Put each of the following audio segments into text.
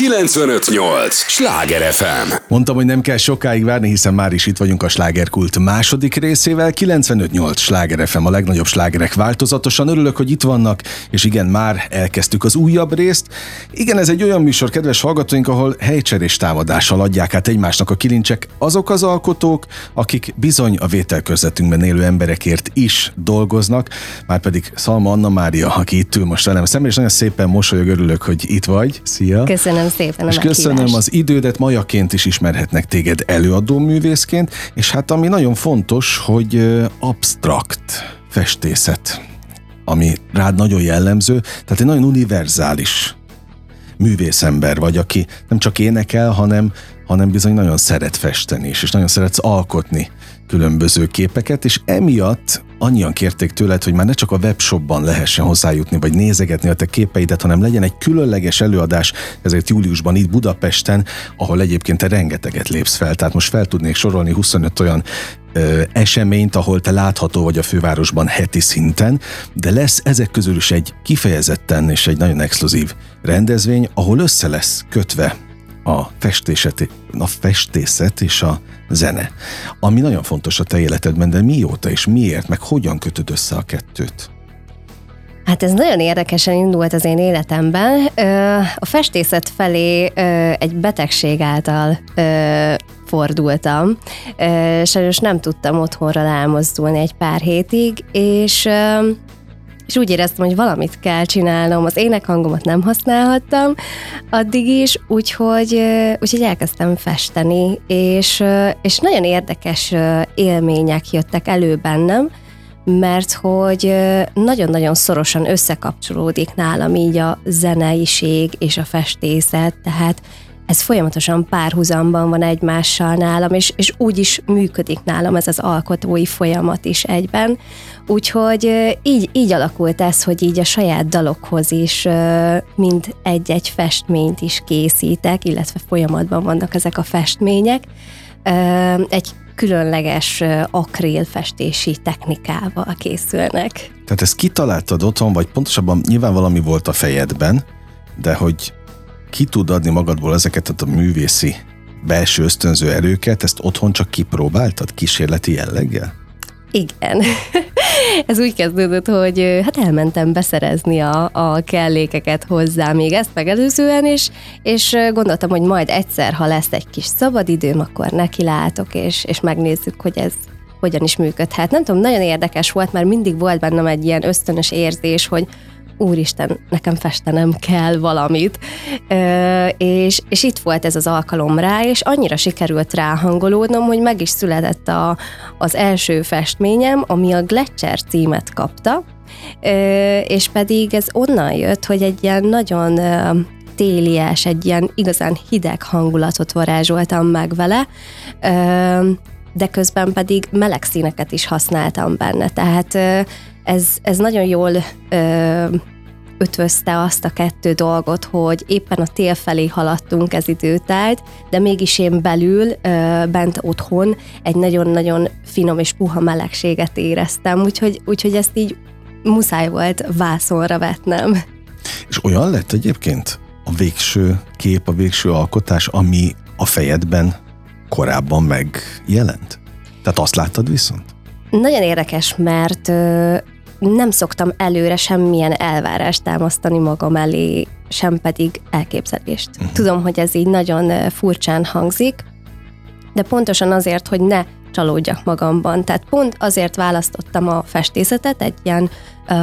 958! Sláger FM! Mondtam, hogy nem kell sokáig várni, hiszen már is itt vagyunk a slágerkult második részével. 958 Sláger FM, a legnagyobb slágerek változatosan. Örülök, hogy itt vannak, és igen, már elkezdtük az újabb részt. Igen, ez egy olyan műsor, kedves hallgatóink, ahol helycserés támadással adják át egymásnak a kilincsek azok az alkotók, akik bizony a vételkörzetünkben élő emberekért is dolgoznak, már pedig Szalma Anna Mária, aki itt ül most velem szemben, és nagyon szépen mosolyog, örülök, hogy itt vagy. Szia! Köszönöm szépen És köszönöm az idődet, majaként is ismerhetnek téged előadó művészként, és hát ami nagyon fontos, hogy abstrakt festészet, ami rád nagyon jellemző, tehát egy nagyon univerzális művészember vagy, aki nem csak énekel, hanem, hanem bizony nagyon szeret festeni is, és nagyon szeretsz alkotni különböző képeket, és emiatt annyian kérték tőled, hogy már ne csak a webshopban lehessen hozzájutni, vagy nézegetni a te képeidet, hanem legyen egy különleges előadás, ezért júliusban itt Budapesten, ahol egyébként te rengeteget lépsz fel. Tehát most fel tudnék sorolni 25 olyan ö, eseményt, ahol te látható vagy a fővárosban heti szinten, de lesz ezek közül is egy kifejezetten és egy nagyon exkluzív rendezvény, ahol össze lesz kötve a, festészet, a festészet és a zene. Ami nagyon fontos a te életedben, de mióta és miért, meg hogyan kötöd össze a kettőt? Hát ez nagyon érdekesen indult az én életemben. A festészet felé egy betegség által fordultam. Sajnos nem tudtam otthonra elmozdulni egy pár hétig, és és úgy éreztem, hogy valamit kell csinálnom, az énekhangomat nem használhattam addig is, úgyhogy, úgyhogy elkezdtem festeni, és, és nagyon érdekes élmények jöttek elő bennem, mert hogy nagyon-nagyon szorosan összekapcsolódik nálam így a zeneiség és a festészet, tehát ez folyamatosan párhuzamban van egymással nálam, és, és úgy is működik nálam ez az alkotói folyamat is egyben. Úgyhogy így, így alakult ez, hogy így a saját dalokhoz is mind egy-egy festményt is készítek, illetve folyamatban vannak ezek a festmények. Egy különleges akrilfestési technikával készülnek. Tehát ezt kitaláltad otthon, vagy pontosabban nyilván valami volt a fejedben, de hogy ki tud adni magadból ezeket a művészi belső ösztönző erőket, ezt otthon csak kipróbáltad kísérleti jelleggel? Igen. Ez úgy kezdődött, hogy hát elmentem beszerezni a, a kellékeket hozzá még ezt megelőzően, és, és gondoltam, hogy majd egyszer, ha lesz egy kis szabadidőm, akkor neki látok, és, és megnézzük, hogy ez hogyan is működhet. Nem tudom, nagyon érdekes volt, mert mindig volt bennem egy ilyen ösztönös érzés, hogy úristen, nekem festenem kell valamit, ö, és, és itt volt ez az alkalom rá, és annyira sikerült ráhangolódnom, hogy meg is született a, az első festményem, ami a Gletscher címet kapta, ö, és pedig ez onnan jött, hogy egy ilyen nagyon télies, egy ilyen igazán hideg hangulatot varázsoltam meg vele, de közben pedig meleg színeket is használtam benne, tehát ez, ez nagyon jól ö, ötvözte azt a kettő dolgot, hogy éppen a tél felé haladtunk ez időtájt, de mégis én belül, bent otthon egy nagyon-nagyon finom és puha melegséget éreztem, úgyhogy, úgyhogy ezt így muszáj volt vászonra vetnem. És olyan lett egyébként a végső kép, a végső alkotás, ami a fejedben korábban megjelent? Tehát azt láttad viszont? Nagyon érdekes, mert nem szoktam előre semmilyen elvárást támasztani magam elé, sem pedig elképzelést. Uh-huh. Tudom, hogy ez így nagyon furcsán hangzik, de pontosan azért, hogy ne csalódjak magamban. Tehát pont azért választottam a festészetet egy ilyen ö,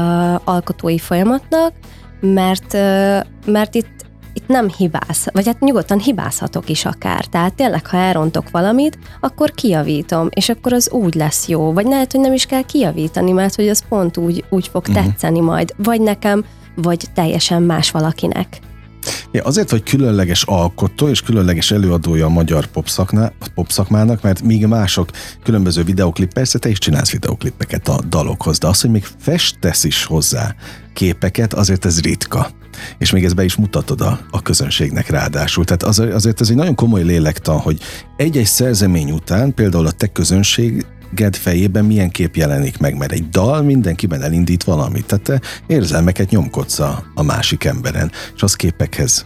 alkotói folyamatnak, mert, ö, mert itt itt nem hibáz, vagy hát nyugodtan hibázhatok is akár. Tehát tényleg, ha elrontok valamit, akkor kijavítom, és akkor az úgy lesz jó. Vagy lehet, hogy nem is kell kijavítani, mert hogy az pont úgy, úgy fog uh-huh. tetszeni majd. Vagy nekem, vagy teljesen más valakinek. Ja, azért vagy különleges alkotó és különleges előadója a magyar popszakná, popszakmának, mert míg mások különböző videoklip, persze te is csinálsz videoklippeket a dalokhoz, de az, hogy még festesz is hozzá képeket, azért ez ritka és még ezt be is mutatod a, a közönségnek ráadásul. Tehát az, azért ez egy nagyon komoly lélektan, hogy egy-egy szerzemény után például a te közönség Ged fejében milyen kép jelenik meg, mert egy dal mindenkiben elindít valamit. Tehát te érzelmeket nyomkodsz a, a másik emberen, és az képekhez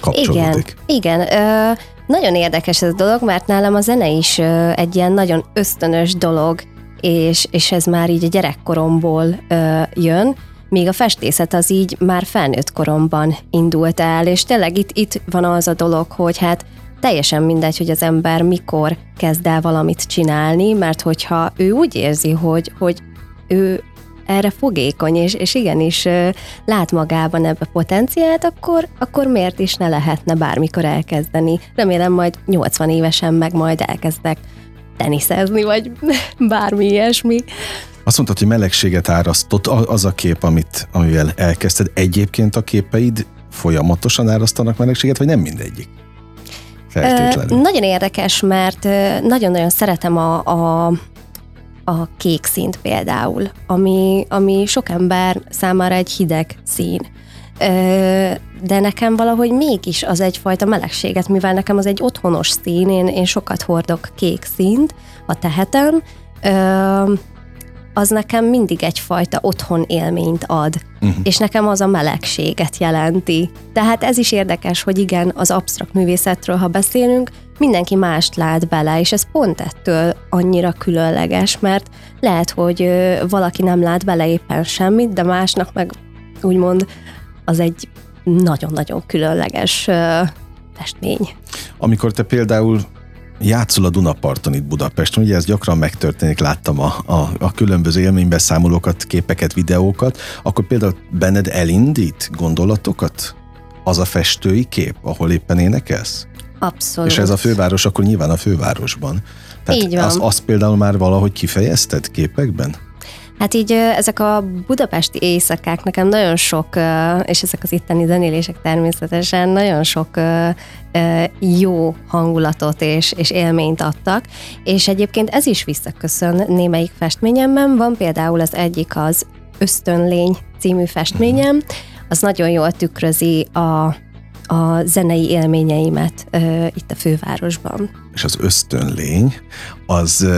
kapcsolódik. Igen, igen. Ö, nagyon érdekes ez a dolog, mert nálam a zene is ö, egy ilyen nagyon ösztönös dolog, és, és ez már így a gyerekkoromból ö, jön, míg a festészet az így már felnőtt koromban indult el, és tényleg itt, itt van az a dolog, hogy hát teljesen mindegy, hogy az ember mikor kezd el valamit csinálni, mert hogyha ő úgy érzi, hogy, hogy ő erre fogékony, és, és igenis lát magában ebbe potenciált, akkor, akkor miért is ne lehetne bármikor elkezdeni. Remélem majd 80 évesen meg majd elkezdek teniszezni, vagy bármi ilyesmi. Azt mondtad, hogy melegséget árasztott az a kép, amit, amivel elkezdted. Egyébként a képeid folyamatosan árasztanak melegséget, vagy nem mindegyik? Feltétlenül. Ö, nagyon érdekes, mert nagyon-nagyon szeretem a, a a kék színt például, ami, ami sok ember számára egy hideg szín. De nekem valahogy mégis az egyfajta melegséget, mivel nekem az egy otthonos szín, én, én sokat hordok kék színt, ha tehetem, az nekem mindig egyfajta otthon élményt ad, uh-huh. és nekem az a melegséget jelenti. Tehát ez is érdekes, hogy igen, az absztrakt művészetről, ha beszélünk, mindenki mást lát bele, és ez pont ettől annyira különleges, mert lehet, hogy valaki nem lát bele éppen semmit, de másnak meg úgymond az egy nagyon-nagyon különleges festmény. Amikor te például játszol a Dunaparton itt Budapesten, ugye ez gyakran megtörténik, láttam a, a, a különböző élménybeszámolókat, képeket, videókat, akkor például benned elindít gondolatokat az a festői kép, ahol éppen énekelsz? Abszolút. És ez a főváros, akkor nyilván a fővárosban. Tehát Így van. Az, azt például már valahogy kifejezted képekben? Hát így ezek a budapesti éjszakák nekem nagyon sok, és ezek az itteni zenélések természetesen nagyon sok jó hangulatot és, és élményt adtak, és egyébként ez is visszaköszön némelyik festményemben. Van például az egyik az Ösztönlény című festményem, az nagyon jól tükrözi a, a zenei élményeimet uh, itt a fővárosban. És az ösztönlény, az,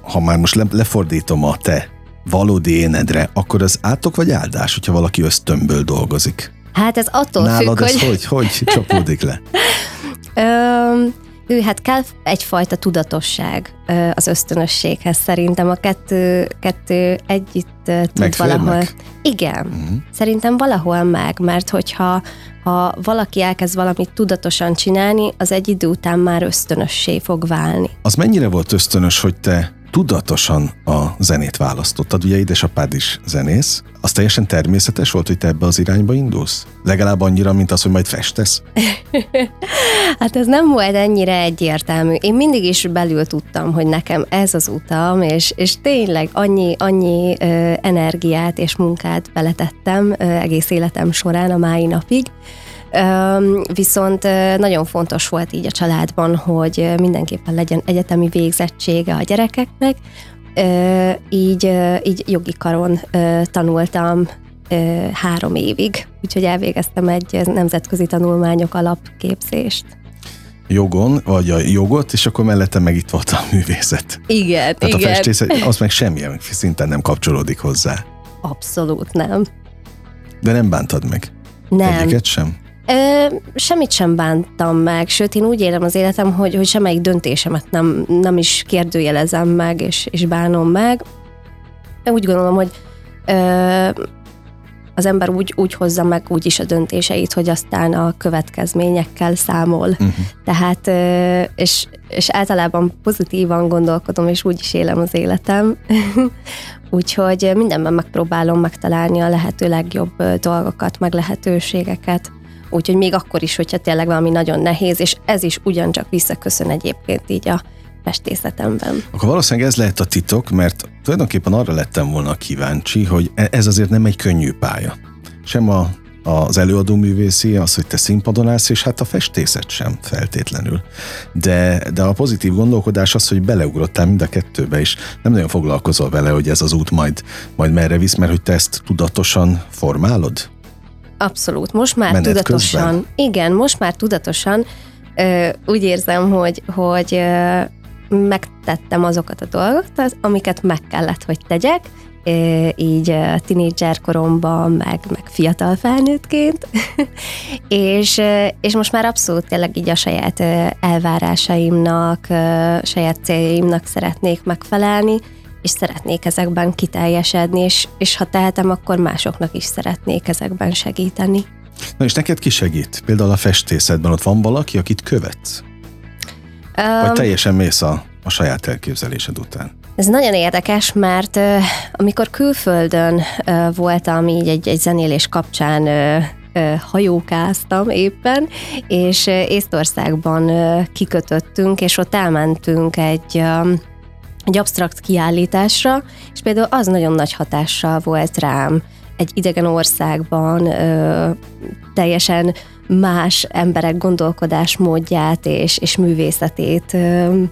ha már most le, lefordítom a te valódi énedre, akkor az átok vagy áldás, hogyha valaki ösztönből dolgozik? Hát ez attól Nálad függ, ez hogy... hogy, hogy csapódik le? ő, hát kell egyfajta tudatosság az ösztönösséghez. Szerintem a kettő, kettő együtt tud valahol. Igen, uh-huh. szerintem valahol meg, mert hogyha ha valaki elkezd valamit tudatosan csinálni, az egy idő után már ösztönössé fog válni. Az mennyire volt ösztönös, hogy te tudatosan a zenét választottad. Ugye édesapád is zenész. Az teljesen természetes volt, hogy te ebbe az irányba indulsz? Legalább annyira, mint az, hogy majd festesz? hát ez nem volt ennyire egyértelmű. Én mindig is belül tudtam, hogy nekem ez az utam, és, és tényleg annyi, annyi ö, energiát és munkát beletettem ö, egész életem során a mai napig, Viszont nagyon fontos volt így a családban, hogy mindenképpen legyen egyetemi végzettsége a gyerekeknek, így, így jogi karon tanultam három évig, úgyhogy elvégeztem egy nemzetközi tanulmányok alapképzést jogon, vagy a jogot, és akkor mellette meg itt volt a művészet. Igen, Tehát igen. a festészet, az meg semmilyen szinten nem kapcsolódik hozzá. Abszolút nem. De nem bántad meg? Nem. Egyiket sem? Ö, semmit sem bántam meg, sőt én úgy élem az életem, hogy, hogy semmelyik döntésemet nem, nem is kérdőjelezem meg, és, és bánom meg. Úgy gondolom, hogy ö, az ember úgy, úgy hozza meg úgy is a döntéseit, hogy aztán a következményekkel számol. Uh-huh. Tehát, és, és általában pozitívan gondolkodom, és úgy is élem az életem. Úgyhogy mindenben megpróbálom megtalálni a lehető legjobb dolgokat, meg lehetőségeket úgyhogy még akkor is, hogyha tényleg valami nagyon nehéz, és ez is ugyancsak visszaköszön egyébként így a festészetemben. Akkor valószínűleg ez lehet a titok, mert tulajdonképpen arra lettem volna kíváncsi, hogy e- ez azért nem egy könnyű pálya. Sem a, az előadó művészi, az, hogy te színpadon állsz, és hát a festészet sem feltétlenül. De, de a pozitív gondolkodás az, hogy beleugrottál mind a kettőbe, és nem nagyon foglalkozol vele, hogy ez az út majd, majd merre visz, mert hogy te ezt tudatosan formálod? Abszolút. Most már Menet tudatosan, közben? igen, most már tudatosan ö, úgy érzem, hogy, hogy ö, megtettem azokat a dolgokat, amiket meg kellett, hogy tegyek, így tinédzser koromban, meg, meg fiatal felnőttként, és, és most már abszolút tényleg így a saját elvárásaimnak, saját céljaimnak szeretnék megfelelni, és szeretnék ezekben kiteljesedni, és, és ha tehetem, akkor másoknak is szeretnék ezekben segíteni. Na és neked ki segít? Például a festészetben ott van valaki, akit követsz? Um, Vagy teljesen mész a, a saját elképzelésed után? Ez nagyon érdekes, mert uh, amikor külföldön uh, voltam így egy, egy zenélés kapcsán uh, hajókáztam éppen, és Észtországban kikötöttünk, és ott elmentünk egy egy absztrakt kiállításra, és például az nagyon nagy hatással volt rám. Egy idegen országban ö, teljesen más emberek gondolkodásmódját és, és művészetét ö,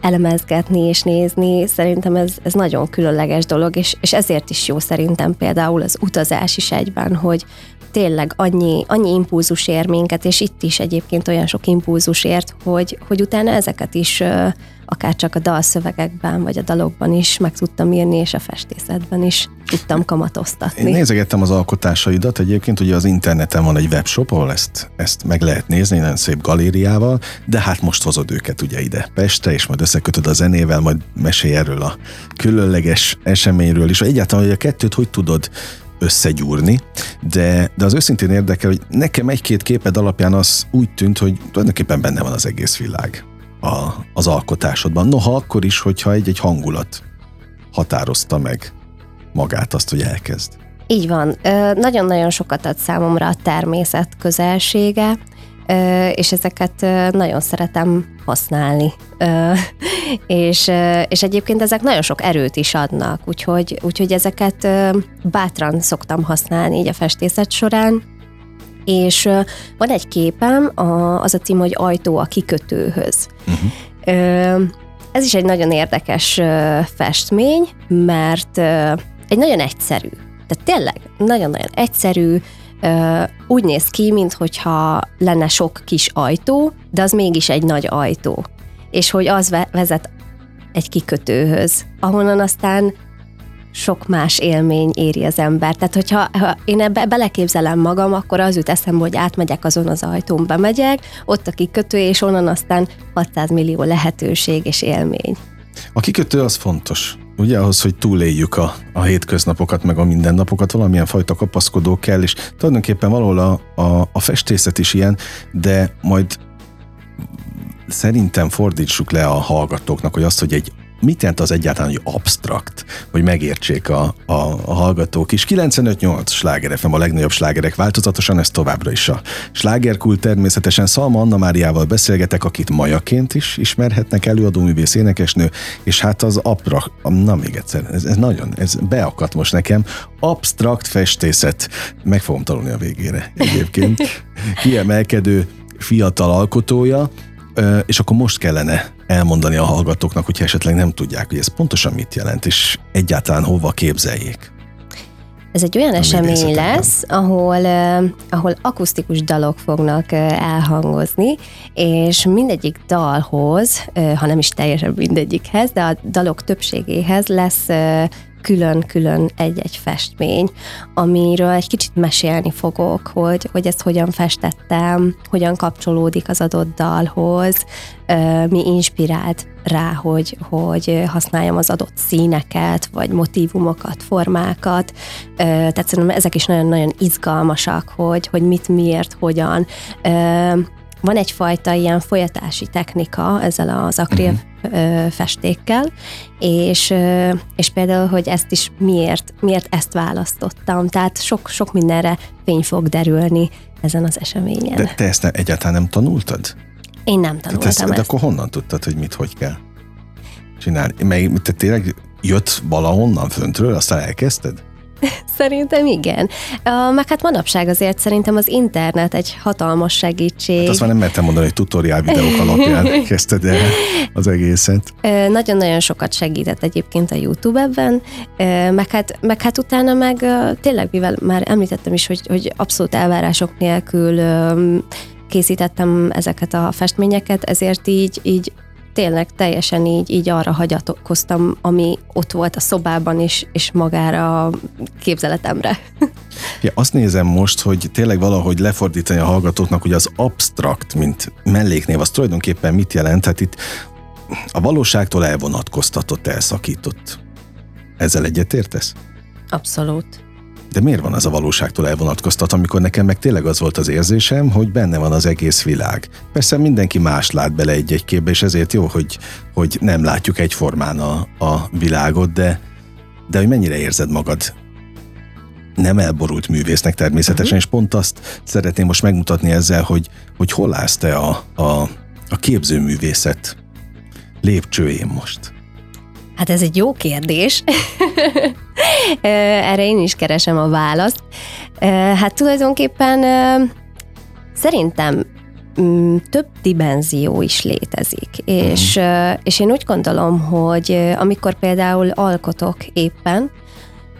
elemezgetni és nézni, szerintem ez, ez nagyon különleges dolog, és, és ezért is jó szerintem például az utazás is egyben, hogy tényleg annyi, annyi impulzus ér minket, és itt is egyébként olyan sok impulzus ért, hogy, hogy utána ezeket is akár csak a dalszövegekben, vagy a dalokban is meg tudtam írni, és a festészetben is tudtam kamatoztatni. Én nézegettem az alkotásaidat, egyébként ugye az interneten van egy webshop, ahol ezt, ezt meg lehet nézni, nagyon szép galériával, de hát most hozod őket ugye ide Pestre, és majd összekötöd a zenével, majd mesélj erről a különleges eseményről is, egyáltalán, hogy a kettőt hogy tudod összegyúrni, de, de az őszintén érdekel, hogy nekem egy-két képed alapján az úgy tűnt, hogy tulajdonképpen benne van az egész világ a, az alkotásodban. Noha akkor is, hogyha egy-egy hangulat határozta meg magát azt, hogy elkezd. Így van. Nagyon-nagyon sokat ad számomra a természet közelsége, és ezeket nagyon szeretem használni. És, és egyébként ezek nagyon sok erőt is adnak, úgyhogy, úgyhogy ezeket bátran szoktam használni így a festészet során, és van egy képem, az a cím, hogy Ajtó a kikötőhöz. Uh-huh. Ez is egy nagyon érdekes festmény, mert egy nagyon egyszerű, tehát tényleg nagyon-nagyon egyszerű, úgy néz ki, mintha lenne sok kis ajtó, de az mégis egy nagy ajtó. És hogy az vezet egy kikötőhöz, ahonnan aztán sok más élmény éri az ember. Tehát, hogyha ha én ebbe beleképzelem magam, akkor az jut eszembe, hogy átmegyek azon az ajtón, bemegyek, ott a kikötő, és onnan aztán 600 millió lehetőség és élmény. A kikötő az fontos. Ugye ahhoz, hogy túléljük a, a hétköznapokat, meg a mindennapokat, valamilyen fajta kapaszkodó kell, és tulajdonképpen valahol a, a, a festészet is ilyen, de majd szerintem fordítsuk le a hallgatóknak, hogy azt, hogy egy mit jelent az egyáltalán, hogy abstrakt, hogy megértsék a, a, a hallgatók is. 95-8 sláger FM, a legnagyobb slágerek változatosan, ez továbbra is a slágerkult természetesen. Szalma Anna Máriával beszélgetek, akit majaként is ismerhetnek, előadóművész énekesnő, és hát az abra, na még egyszer, ez, ez nagyon, ez beakadt most nekem, abstrakt festészet. Meg fogom tanulni a végére egyébként. Kiemelkedő fiatal alkotója, és akkor most kellene elmondani a hallgatóknak, hogyha esetleg nem tudják, hogy ez pontosan mit jelent, és egyáltalán hova képzeljék. Ez egy olyan esemény lesz, ahol, ahol akusztikus dalok fognak elhangozni, és mindegyik dalhoz, ha nem is teljesen mindegyikhez, de a dalok többségéhez lesz külön-külön egy-egy festmény, amiről egy kicsit mesélni fogok, hogy, hogy ezt hogyan festettem, hogyan kapcsolódik az adott dalhoz, mi inspirált rá, hogy, hogy használjam az adott színeket, vagy motivumokat, formákat. Tehát szerintem ezek is nagyon-nagyon izgalmasak, hogy, hogy mit, miért, hogyan van egyfajta ilyen folyatási technika ezzel az akril uh-huh. festékkel, és, és például, hogy ezt is miért, miért ezt választottam. Tehát sok, sok mindenre fény fog derülni ezen az eseményen. De te ezt egyáltalán nem tanultad? Én nem tanultam ezt, ezt. De akkor honnan tudtad, hogy mit, hogy kell csinálni? Mert te tényleg jött valahonnan föntről, aztán elkezdted? Szerintem igen. Meg hát manapság azért szerintem az internet egy hatalmas segítség. Hát azt már nem mertem mondani, hogy tutoriál videók alapján kezdted el az egészet. Nagyon-nagyon sokat segített egyébként a YouTube ebben, meg hát, meg hát utána meg tényleg, mivel már említettem is, hogy, hogy abszolút elvárások nélkül készítettem ezeket a festményeket, ezért így, így tényleg teljesen így, így arra hagyatkoztam, ami ott volt a szobában is, és magára a képzeletemre. Ja, azt nézem most, hogy tényleg valahogy lefordítani a hallgatóknak, hogy az abstrakt, mint melléknév, az tulajdonképpen mit jelent? Hát itt a valóságtól elvonatkoztatott, elszakított. Ezzel egyetértesz? Abszolút. De miért van az a valóságtól elvonatkoztat, amikor nekem meg tényleg az volt az érzésem, hogy benne van az egész világ. Persze mindenki más lát bele egy-egy képbe, és ezért jó, hogy, hogy nem látjuk egyformán a, a világot, de, de hogy mennyire érzed magad nem elborult művésznek természetesen, uh-huh. és pont azt szeretném most megmutatni ezzel, hogy, hogy hol állsz te a, a, a képzőművészet lépcsőjén most. Hát ez egy jó kérdés. Erre én is keresem a választ. Hát tulajdonképpen szerintem mm, több dimenzió is létezik, és, mm. és én úgy gondolom, hogy amikor például alkotok éppen,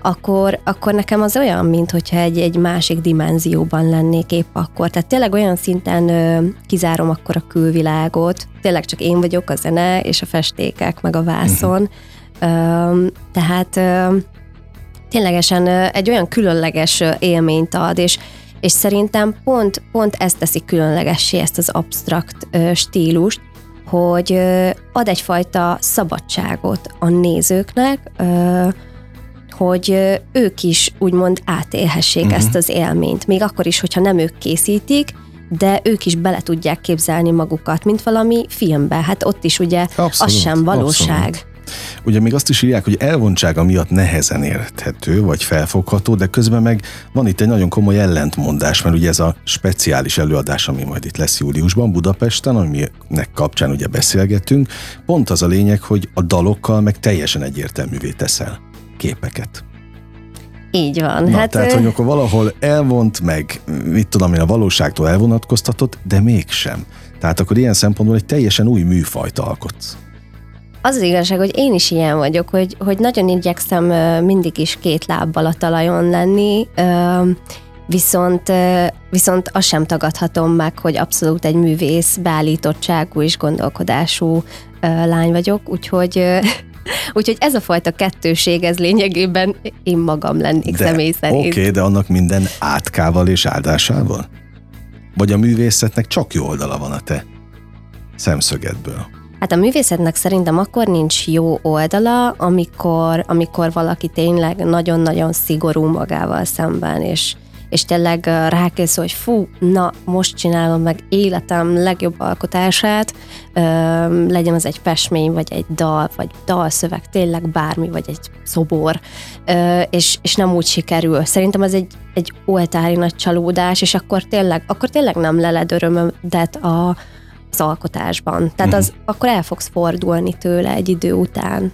akkor, akkor nekem az olyan, mint hogyha egy, egy másik dimenzióban lennék épp akkor. Tehát tényleg olyan szinten ö, kizárom akkor a külvilágot, tényleg csak én vagyok a zene és a festékek, meg a vászon. Uh-huh. Tehát ténylegesen egy olyan különleges élményt ad, és és szerintem pont, pont ezt teszi különlegessé, ezt az abstrakt stílust, hogy ad egyfajta szabadságot a nézőknek, hogy ők is úgymond átélhessék uh-huh. ezt az élményt, még akkor is, hogyha nem ők készítik, de ők is bele tudják képzelni magukat, mint valami filmbe. Hát ott is ugye abszolút, az sem valóság. Abszolút. Ugye még azt is írják, hogy elvontsága miatt nehezen érthető, vagy felfogható, de közben meg van itt egy nagyon komoly ellentmondás, mert ugye ez a speciális előadás, ami majd itt lesz júliusban Budapesten, aminek kapcsán ugye beszélgetünk, pont az a lényeg, hogy a dalokkal meg teljesen egyértelművé teszel képeket. Így van. Na, hát, tehát, hogy akkor valahol elvont, meg mit tudom én, a valóságtól elvonatkoztatott, de mégsem. Tehát akkor ilyen szempontból egy teljesen új műfajt alkotsz. Az az igazság, hogy én is ilyen vagyok, hogy, hogy nagyon igyekszem mindig is két lábbal a talajon lenni, viszont, viszont azt sem tagadhatom meg, hogy abszolút egy művész, beállítottságú és gondolkodású lány vagyok, úgyhogy Úgyhogy ez a fajta kettőség, ez lényegében én magam lennék de, személy szerint. Oké, okay, de annak minden átkával és áldásával? Vagy a művészetnek csak jó oldala van a te szemszögedből? Hát a művészetnek szerintem akkor nincs jó oldala, amikor, amikor valaki tényleg nagyon-nagyon szigorú magával szemben, és, és tényleg rákész, hogy fú, na, most csinálom meg életem legjobb alkotását, ö, legyen az egy pesmény, vagy egy dal, vagy dalszöveg, tényleg bármi, vagy egy szobor, ö, és, és nem úgy sikerül. Szerintem az egy, egy oltári nagy csalódás, és akkor tényleg, akkor tényleg nem leled örömödet a, az alkotásban. Tehát az, mm. akkor el fogsz fordulni tőle egy idő után.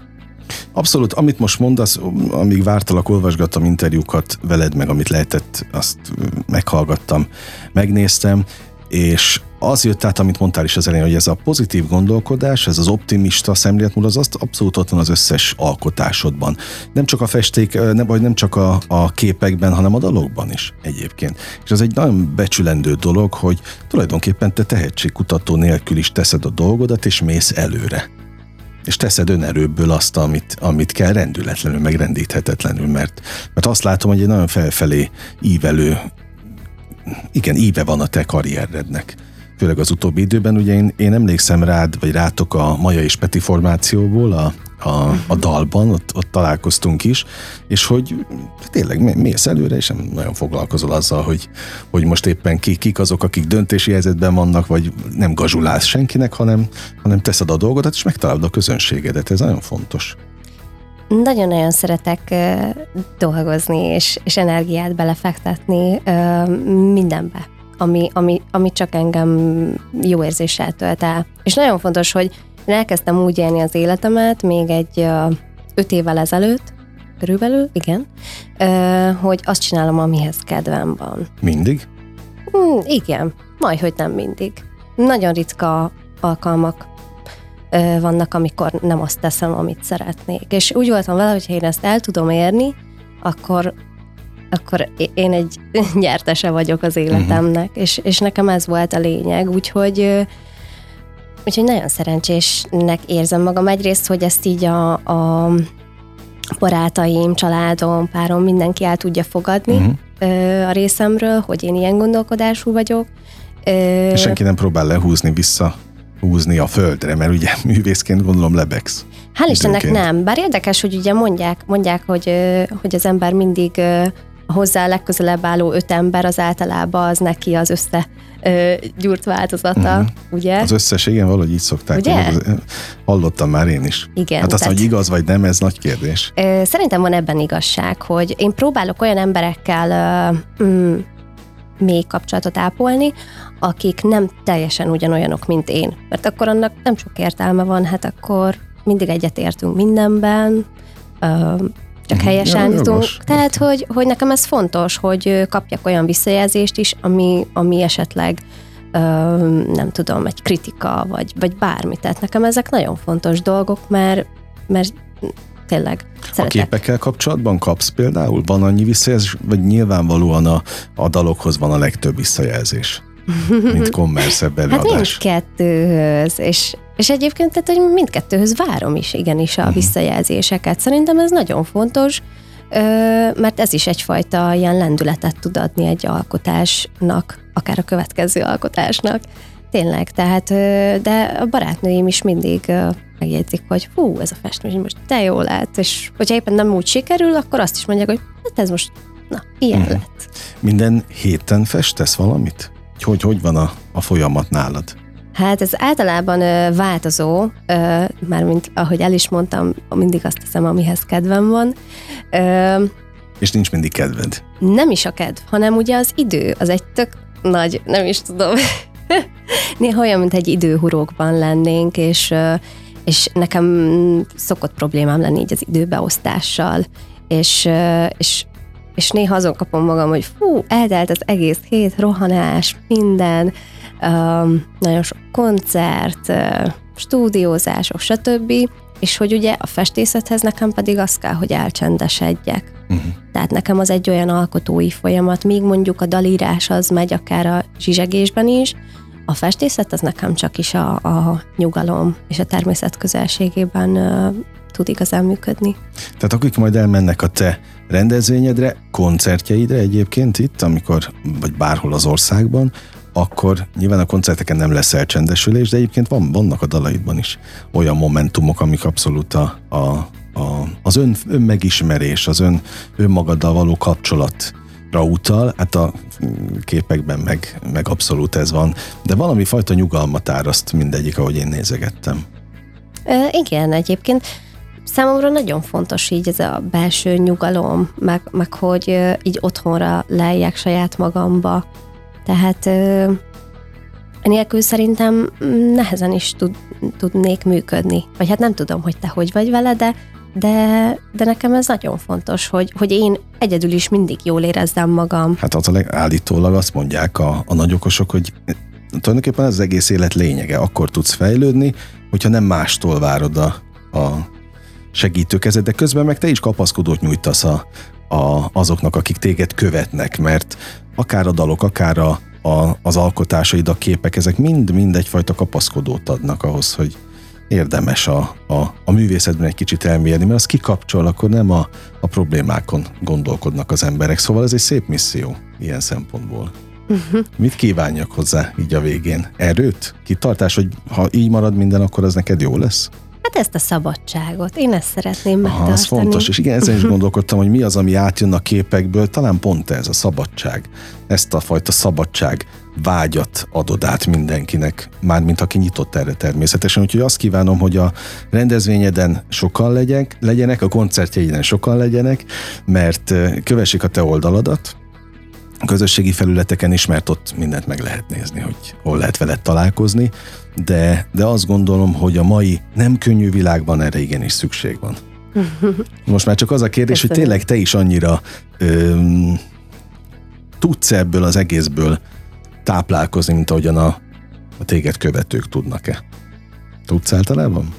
Abszolút, amit most mondasz, amíg vártalak, olvasgattam interjúkat veled, meg amit lehetett, azt meghallgattam, megnéztem, és az jött át, amit mondtál is az elején, hogy ez a pozitív gondolkodás, ez az optimista szemléletmód, az azt abszolút ott van az összes alkotásodban. Nem csak a festék, nem, vagy nem csak a, a képekben, hanem a dalokban is egyébként. És ez egy nagyon becsülendő dolog, hogy tulajdonképpen te tehetségkutató nélkül is teszed a dolgodat, és mész előre és teszed önerőbből azt, amit, amit kell rendületlenül, meg rendíthetetlenül, mert, mert azt látom, hogy egy nagyon felfelé ívelő, igen, íve van a te karrierednek. Főleg az utóbbi időben, ugye én, én emlékszem rád, vagy rátok a Maja és Peti formációból, a a, a dalban, ott, ott találkoztunk is, és hogy tényleg mész előre, és nem nagyon foglalkozol azzal, hogy, hogy most éppen ki, kik azok, akik döntési helyzetben vannak, vagy nem gazsulálsz senkinek, hanem, hanem teszed a dolgodat, és megtalálod a közönségedet. Ez nagyon fontos. Nagyon-nagyon szeretek dolgozni, és, és energiát belefektetni mindenbe, ami, ami, ami csak engem jó érzéssel tölt el. És nagyon fontos, hogy én elkezdtem úgy élni az életemet még egy öt évvel ezelőtt, körülbelül, igen, hogy azt csinálom, amihez kedvem van. Mindig? Hmm, igen, majd, hogy nem mindig. Nagyon ritka alkalmak vannak, amikor nem azt teszem, amit szeretnék. És úgy voltam vele, hogy ha én ezt el tudom érni, akkor, akkor én egy nyertese vagyok az életemnek, uh-huh. és, és nekem ez volt a lényeg, úgyhogy úgyhogy nagyon szerencsésnek érzem magam. Egyrészt, hogy ezt így a, a barátaim, családom, párom, mindenki el tudja fogadni uh-huh. a részemről, hogy én ilyen gondolkodású vagyok. És senki nem próbál lehúzni vissza húzni a földre, mert ugye művészként gondolom lebegsz. Hál' Istennek nem, bár érdekes, hogy ugye mondják, mondják hogy, hogy az ember mindig hozzá legközelebb álló öt ember az általában az neki az össze ö, gyúrt változata, uh-huh. ugye? Az összes, igen, valahogy így szokták. Ugye? Az, hallottam már én is. Igen. Hát aztán, hogy igaz vagy nem, ez nagy kérdés. Ö, szerintem van ebben igazság, hogy én próbálok olyan emberekkel ö, mm, még kapcsolatot ápolni, akik nem teljesen ugyanolyanok, mint én. Mert akkor annak nem sok értelme van, hát akkor mindig egyetértünk mindenben, ö, csak helyesen ja, jutunk. Tehát, hogy, hogy nekem ez fontos, hogy kapjak olyan visszajelzést is, ami, ami esetleg ö, nem tudom, egy kritika, vagy, vagy bármi. Tehát nekem ezek nagyon fontos dolgok, mert, mert tényleg szeretek. A képekkel kapcsolatban kapsz például? Van annyi visszajelzés, vagy nyilvánvalóan a, a dalokhoz van a legtöbb visszajelzés? mint kommerszebb előadás. Hát mindkettőhöz, és, és egyébként tehát, hogy mindkettőhöz várom is igenis a uh-huh. visszajelzéseket. Szerintem ez nagyon fontos, mert ez is egyfajta ilyen lendületet tud adni egy alkotásnak, akár a következő alkotásnak. Tényleg, tehát, de a barátnőim is mindig megjegyzik, hogy hú, ez a festmény most te jól lett, és hogyha éppen nem úgy sikerül, akkor azt is mondják, hogy hát ez most, na, ilyen uh-huh. lett. Minden héten festesz valamit? Hogy hogy van a, a folyamat nálad? Hát ez általában ö, változó, ö, mármint ahogy el is mondtam, mindig azt teszem, amihez kedvem van. Ö, És nincs mindig kedved? Nem is a kedv, hanem ugye az idő, az egy tök nagy, nem is tudom. Néha olyan, mint egy időhurókban lennénk, és, és nekem szokott problémám lenni így az időbeosztással, és, és és néha azon kapom magam, hogy fú, eltelt az egész hét, rohanás, minden, nagyon sok koncert, stúdiózások, stb., és hogy ugye a festészethez nekem pedig az kell, hogy elcsendesedjek. Uh-huh. Tehát nekem az egy olyan alkotói folyamat, míg mondjuk a dalírás az megy akár a zsizsegésben is, a festészet az nekem csak is a, a nyugalom és a természet közelségében uh, tud igazán működni. Tehát akik majd elmennek a te rendezvényedre, koncertjeidre egyébként itt, amikor, vagy bárhol az országban, akkor nyilván a koncerteken nem lesz elcsendesülés, de egyébként van, vannak a dalaidban is olyan momentumok, amik abszolút a, a, a, az ön, önmegismerés, az ön önmagaddal való kapcsolat utal, hát a képekben meg, meg abszolút ez van, de valami fajta nyugalmat áraszt mindegyik, ahogy én nézegettem. Ö, igen, egyébként Számomra nagyon fontos így ez a belső nyugalom, meg, meg hogy így otthonra lejjek saját magamba. Tehát nélkül szerintem nehezen is tud, tudnék működni. Vagy hát nem tudom, hogy te hogy vagy vele, de, de, de nekem ez nagyon fontos, hogy, hogy én egyedül is mindig jól érezzem magam. Hát az a állítólag azt mondják a, a nagyokosok, hogy tulajdonképpen az egész élet lényege. Akkor tudsz fejlődni, hogyha nem mástól várod a, a segítőkezet, de közben meg te is kapaszkodót nyújtasz a, a, azoknak, akik téged követnek, mert akár a dalok, akár a, a, az alkotásaid, a képek, ezek mind-mind egyfajta kapaszkodót adnak ahhoz, hogy érdemes a, a, a művészetben egy kicsit elmérni, mert az kikapcsol, akkor nem a, a problémákon gondolkodnak az emberek. Szóval ez egy szép misszió ilyen szempontból. Uh-huh. Mit kívánjak hozzá így a végén? Erőt? Kitartás, hogy ha így marad minden, akkor az neked jó lesz? Hát ezt a szabadságot, én ezt szeretném megtartani. Aha, ez fontos, és igen, ezen is gondolkodtam, hogy mi az, ami átjön a képekből, talán pont ez a szabadság. Ezt a fajta szabadság vágyat adod át mindenkinek, mármint aki nyitott erre természetesen. Úgyhogy azt kívánom, hogy a rendezvényeden sokan legyek, legyenek, a koncertjeiden sokan legyenek, mert kövessék a te oldaladat, közösségi felületeken is, mert ott mindent meg lehet nézni, hogy hol lehet veled találkozni, de, de azt gondolom, hogy a mai nem könnyű világban erre igenis szükség van. Most már csak az a kérdés, Köszönöm. hogy tényleg te is annyira öm, tudsz ebből az egészből táplálkozni, mint ahogyan a, a téged követők tudnak-e? Tudsz általában?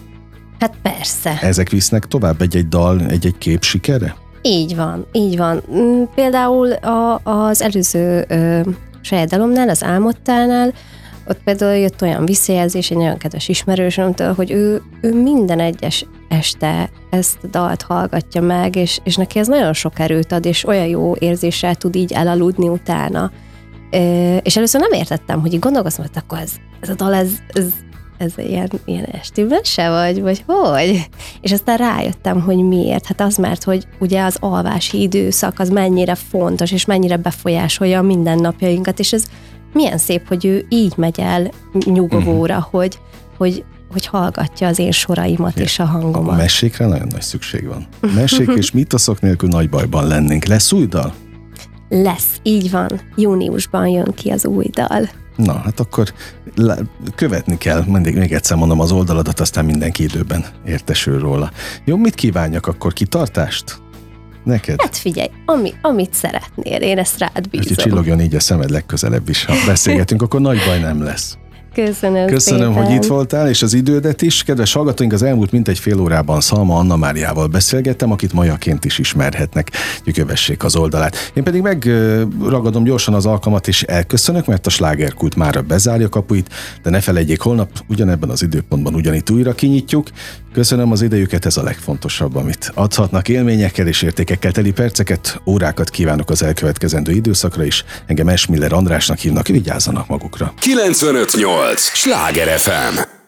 Hát persze. Ezek visznek tovább egy-egy dal, egy-egy kép sikere? Így van, így van. Mm, például a, az előző ö, saját dalomnál, az Álmodtálnál ott például jött olyan visszajelzés egy nagyon kedves ismerősömtől, hogy ő, ő minden egyes este ezt a dalt hallgatja meg, és, és neki ez nagyon sok erőt ad, és olyan jó érzéssel tud így elaludni utána. És először nem értettem, hogy így gondolkoztam, hogy akkor ez, ez a dal, ez, ez, ez ilyen, ilyen esti mese vagy, vagy hogy? És aztán rájöttem, hogy miért. Hát az, mert hogy ugye az alvási időszak az mennyire fontos, és mennyire befolyásolja a mindennapjainkat, és ez milyen szép, hogy ő így megy el nyugovóra, uh-huh. hogy, hogy hogy hallgatja az én soraimat ja, és a hangomat. A mesékre nagyon nagy szükség van. Mesék és mitoszok nélkül nagy bajban lennénk. Lesz új dal? Lesz, így van. Júniusban jön ki az új dal. Na, hát akkor követni kell, mindig még egyszer mondom az oldaladat, aztán mindenki időben értesül róla. Jó, mit kívánjak akkor? Kitartást? Neked? Hát figyelj, ami, amit szeretnél, én ezt rád bízom. Hogy csillogjon így a szemed legközelebb is, ha beszélgetünk, akkor nagy baj nem lesz. Köszönöm Köszönöm, szépen. hogy itt voltál, és az idődet is. Kedves hallgatóink, az elmúlt mintegy fél órában Szalma Anna Máriával beszélgettem, akit majaként is ismerhetnek. Kövessék az oldalát. Én pedig megragadom gyorsan az alkalmat, és elköszönök, mert a slágerkult már bezárja kapuit, de ne felejtjék, holnap ugyanebben az időpontban ugyanitt újra kinyitjuk. Köszönöm az idejüket, ez a legfontosabb, amit adhatnak élményekkel és értékekkel teli perceket, órákat kívánok az elkövetkezendő időszakra is. Engem Esmiller Andrásnak hívnak, vigyázzanak magukra. 958! Sláger FM!